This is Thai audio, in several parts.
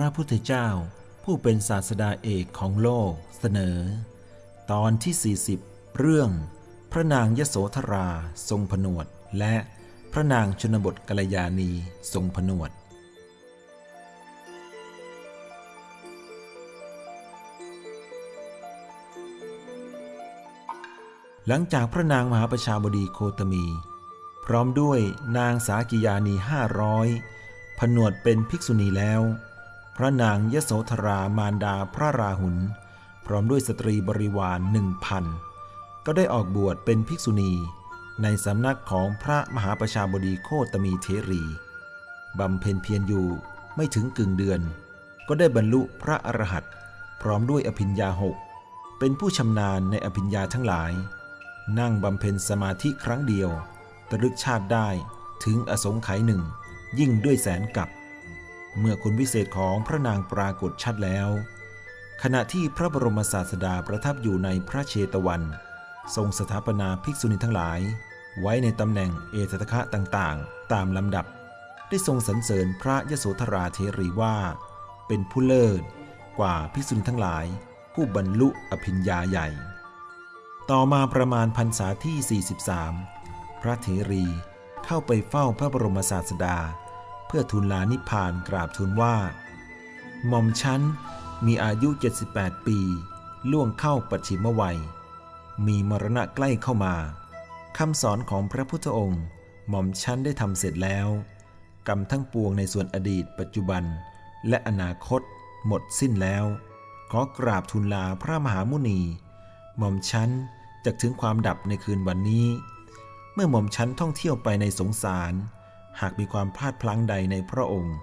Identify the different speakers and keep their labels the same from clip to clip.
Speaker 1: ระพุทธเจ้า ผู้เป็นศาสดาเอกของโลกเสนอ ตอนที่ 40 เรื่อง พระนางยโสธราทรงผนวด และพระนางชนบทกัลยาณีทรงผนวด หลังจากพระนางมหาประชาบดีโคตมี พร้อมด้วยนางสากิยานีห้าร้อยผนวดเป็นภิกษุณีแล้ว พระนางยโสธรามารดาพระราหุลพร้อมด้วยสตรีบริวารหนึ่งพันก็ได้ออกบวชเป็นภิกษุณี ในสำนักของพระมหาประชาบดีโคตมีเทรีบำเพ็ญเพียรอยู่ไม่ถึงกึ่งเดือน ก็ได้บรรลุพระอรหันต์พร้อมด้วยอภิญญาหกเป็นผู้ชำนาญในอภิญญาทั้งหลาย นั่งบำเพ็ญสมาธิครั้งเดียวตรึกชาติได้ถึงอสงไขยหนึ่งยิ่งด้วยแสนกับ เมื่อคุณวิเศษของพระนางปรากฏชัดแล้ว ขณะที่พระบรมศาสดาประทับอยู่ในพระเชตวัน ทรงสถาปนาภิกษุณีทั้งหลาย ไว้ในตำแหน่งเอตตะคะต่างๆ ตามลำดับ ได้ทรงสรรเสริญพระยโสธราเทรีว่า เป็นผู้เลิศกว่าภิกษุณีทั้งหลาย ผู้บรรลุอภิญญาใหญ่ ต่อมาประมาณพรรษาที่ 43 พระเถรีเข้าไปเฝ้าพระบรมศาสดา เพื่อทูลลานิพพานกราบทูลว่า หม่อมชั้นมีอายุ 78 ปี ล่วงเข้าปัจฉิมวัย มีมรณะใกล้เข้ามาคำสอนของพระพุทธองค์ หม่อมชั้นได้ทำเสร็จแล้ว กรรมทั้งปวงในส่วนอดีต ปัจจุบัน และอนาคต หมดสิ้นแล้ว ขอกราบทูลลาพระมหามุนี หม่อมชั้นจะถึงความดับในคืนวันนี้ เมื่อหม่อมชั้นท่องเที่ยวไปในสงสาร หากมีความพลาดพลั้งใดในพระองค์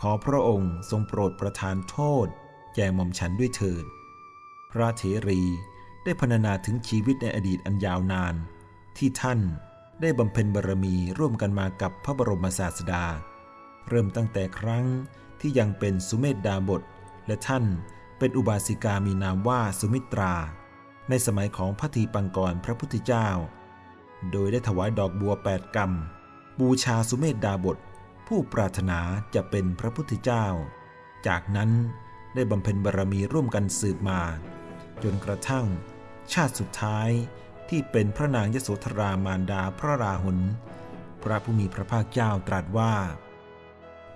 Speaker 1: ขอพระองค์ทรงโปรดประทานโทษ แก่หม่อมฉันด้วยเถิด พระเถรีได้พรรณนาถึงชีวิตในอดีตอันยาวนาน ที่ท่านได้บำเพ็ญบารมีร่วมกันมากับพระบรมศาสดา เริ่มตั้งแต่ครั้งที่ยังเป็นสุเมธดาบท และท่านเป็นอุบาสิกามีนามว่าสุมิตรา ในสมัยของพระทีปังกรพระพุทธเจ้า โดยได้ถวายดอกบัวแปดกรรม บูชาสุเมธดาบท ผู้ปรารถนาจะเป็นพระพุทธเจ้า จากนั้นได้บำเพ็ญบารมีร่วมกันสืบมา จนกระทั่ง ชาติสุดท้ายที่เป็นพระนางยโสธรามารดาพระราหุลพระผู้มีพระภาคเจ้าตรัสว่า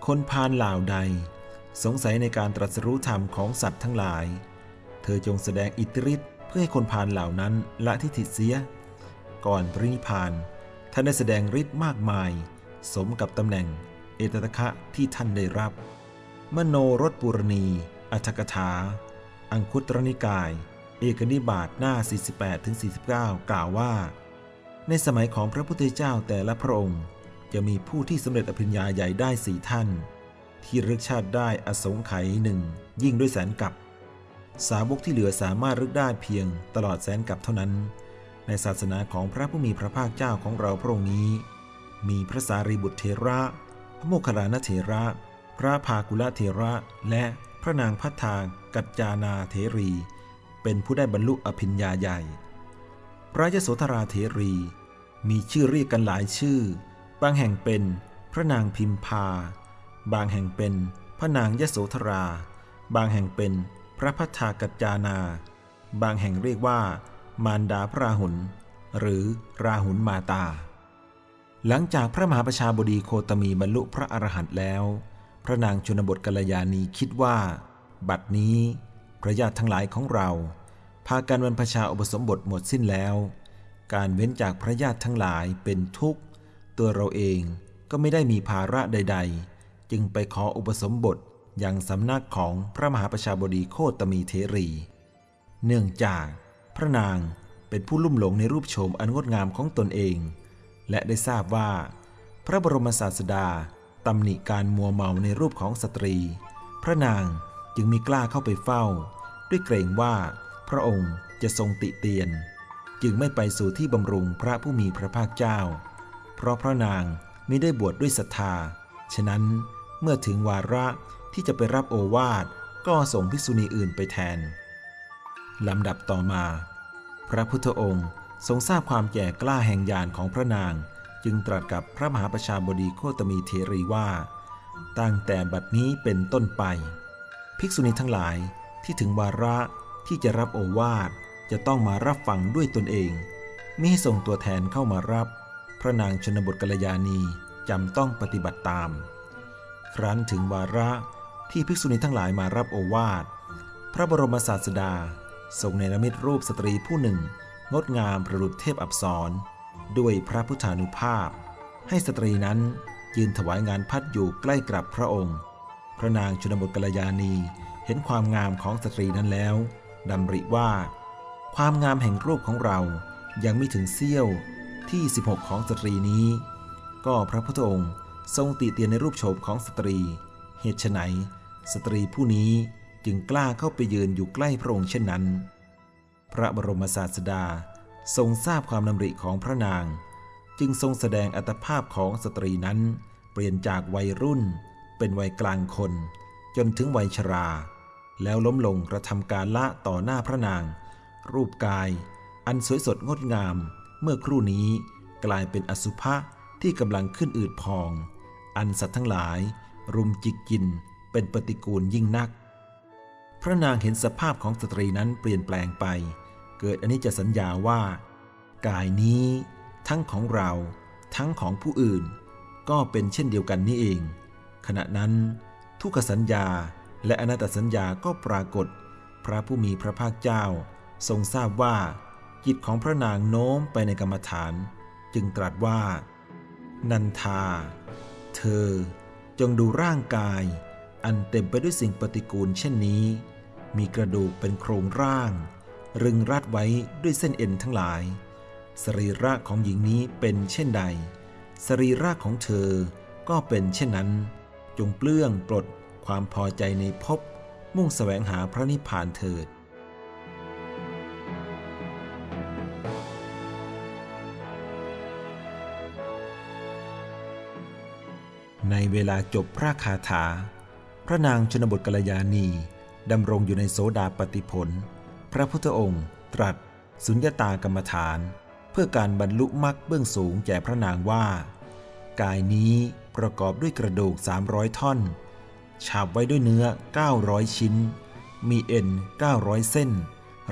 Speaker 1: คนพาลเหล่าใด สงสัยในการตรัสรู้ธรรมของสัตว์ทั้งหลาย เธอจงแสดงอิทธิฤทธิ์เพื่อให้คนพาลเหล่านั้นละทิฏฐิเสีย ก่อนปรินิพาน ท่านได้แสดงฤทธิ์มากมาย สมกับตำแหน่งเอตตะคะที่ท่านได้รับ มโนรถปุรณี อัฏฐกถา อังคุตรนิกาย เอกนิบาตหน้า 48-49 กล่าวว่า ในสมัยของพระพุทธเจ้าแต่ละพระองค์ จะมีผู้ที่สำเร็จอภิญญาใหญ่ได้สี่ท่าน ที่รึกชาติได้อสงไขยหนึ่งยิ่งด้วยแสนกับ สาวกที่เหลือสามารถรึกได้เพียงตลอดแสนกับเท่านั้น ในศาสนาของพระผู้มีพระภาคเจ้าของเราพระองค์นี้ มีพระสารีบุตรเทระ พระโมคคัลลานเถระ พระภากุละเถระ และพระนางพัฒากัจจานาเถรี เป็นผู้ได้บรรลุอภิญญาใหญ่ พระยโสธราเถรี มีชื่อเรียกกันหลายชื่อ บางแห่งเป็นพระนางพิมพา บางแห่งเป็นพระนางยโสธรา บางแห่งเป็นพระพัฒากัจจานา บางแห่งเรียกว่า มารดาพระราหุลหรือราหุลมาตา หลังจากพระมหาประชาบดีโคตมีบรรลุพระอรหันต์แล้ว พระนางชนบทกัลยาณีคิดว่า บัดนี้พระญาติทั้งหลายของเรา พากันบรรพชาอุปสมบทหมดสิ้นแล้ว การเว้นจากพระญาติทั้งหลายเป็นทุกข์ ตัวเราเองก็ไม่ได้มีภาระใด ๆ จึงไปขออุปสมบทอย่างสำนักของพระมหาประชาบดีโคตมีเทรี เนื่องจาก พระนางเป็นผู้ลุ่มหลงในรูปโฉมอันงดงามของตนเอง และได้ทราบว่า พระบรมศาสดาตำหนิการมัวเมาในรูปของสตรี พระนางจึงมีกล้าเข้าไปเฝ้า ด้วยเกรงว่าพระองค์จะทรงติเตียน จึงไม่ไปสู่ที่บำรุงพระผู้มีพระภาคเจ้า เพราะพระนางมิได้บวชดด้วยศรัทธา ฉะนั้นเมื่อถึงวาระที่จะไปรับโอวาทก็ส่งภิกษุณีอื่นไปแทน ลำดับต่อมา พระพุทธองค์ทรงทราบความแก่กล้าแห่งญาณของพระนาง จึงตรัสกับพระมหาประชาบดีโคตมีเทรีว่า ตั้งแต่บัดนี้เป็นต้นไป ภิกษุณีทั้งหลายที่ถึงวาระที่จะรับโอวาทจะต้องมารับฟังด้วยตนเองไม่ให้ส่งตัวแทนเข้ามารับ พระนางชนบทกัลยาณีจำต้องปฏิบัติตาม ครั้นถึงวาระที่ภิกษุณีทั้งหลายมารับโอวาท พระบรมศาสดา ทรงเนรมิตรูปสตรีผู้หนึ่ง งดงามประดุจเทพอับสร ด้วยพระพุทธานุภาพ ให้สตรีนั้นยืนถวายงานพัดอยู่ใกล้กับพระองค์ พระนางชนบทกัลยาณีเห็นความงามของสตรีนั้นแล้วดำริว่า ความงามแห่งรูปของเรายังไม่ถึงเสี้ยวที่ 16 ของสตรีนี้ ก็พระพุทธองค์ทรงติเตียนในรูปโฉมของสตรี เหตุไฉนสตรีผู้นี้ จึงกล้าเข้าไปยืนอยู่ใกล้พระองค์เช่นนั้น พระบรมศาสดาทรงทราบความดำริของพระนาง จึงทรงแสดงอัตภาพของสตรีนั้น เปลี่ยนจากวัยรุ่น เป็นวัยกลางคน จนถึงวัยชรา แล้วล้มลงกระทำการละต่อหน้าพระนาง รูปกาย อันสวยสดงดงาม เมื่อครู่นี้กลายเป็นอสุภะที่กำลังขึ้นอืดพอง อันสัตว์ทั้งหลาย รุมจิกกินเป็นปฏิกูลยิ่งนัก พระนางเห็นสภาพของสตรีนั้นเปลี่ยนแปลงไป เกิดอนิจจสัญญาว่า กายนี้ ทั้งของเรา ทั้งของผู้อื่น ก็เป็นเช่นเดียวกันนี่เอง ขณะนั้น ทุกขสัญญาและอนัตตสัญญาก็ปรากฏ พระผู้มีพระภาคเจ้า ทรงทราบว่าจิตของพระนางโน้มไปในกรรมฐาน จึงตรัสว่า นันทา เธอจงดูร่างกาย อันเต็มไปด้วยสิ่งปฏิกูลเช่นนี้ มีกระดูกเป็นโครงร่าง รึงรัดไว้ด้วยเส้นเอ็นทั้งหลาย สรีระของหญิงนี้เป็นเช่นใด สรีระของเธอก็เป็นเช่นนั้น จงเปลื้องปลดความพอใจในภพมุ่งแสวงหาพระนิพพานเถิดในเวลาจบพระคาถา พระนางชนบทกัลยาณี ดำรงอยู่ในโสดาปติผล พระพุทธองค์ ตรัส สุญญตากรรมฐาน เพื่อการบรรลุมรรคเบื้องสูงแก่พระนางว่า กายนี้ประกอบด้วยกระดูก 300 ท่อน ฉาบไว้ด้วยเนื้อ 900 ชิ้น มีเอ็น 900 เส้น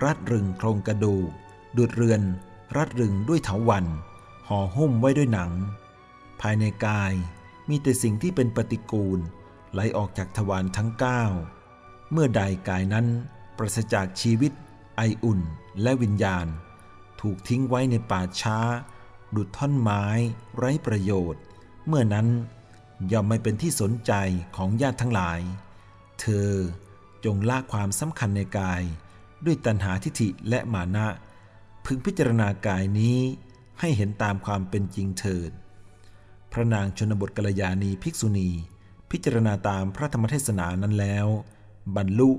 Speaker 1: รัดรึงโครงกระดูกดูดเรือน รัดรึงด้วยเถาวันห่อหุ้มไว้ด้วยหนัง ภายในกายมีแต่สิ่งที่เป็นปฏิกูล ไหลออกจากทวารทั้ง9 เมื่อใดกายนั้นปราศจากชีวิต ไออุ่นและวิญญาณ ถูกทิ้งไว้ในป่าช้า ดุดท่อนไม้ไร้ประโยชน์ เมื่อนั้นย่อมไม่เป็นที่สนใจของญาติทั้งหลาย เธอจงละความสำคัญในกาย ด้วยตัณหาทิฏฐิและมานะ พึงพิจารณากายนี้ให้เห็นตามความเป็นจริงเถิด พระนางชนบทกัลยาณีภิกษุณี พิจารณาตามพระธรรมเทศนานั้นแล้ว บรรลุ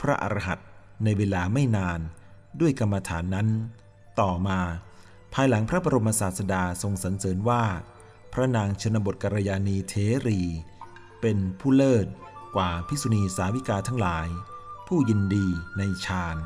Speaker 1: พระอรหันต์ในเวลาไม่นานด้วยกรรมฐานนั้น ต่อมา ภายหลังพระบรมศาสดาทรงสรรเสริญว่า พระนางชนบทกรยานีเทรี เป็นผู้เลิศกว่าภิกษุณีสาวิกาทั้งหลาย ผู้ยินดีในฌาน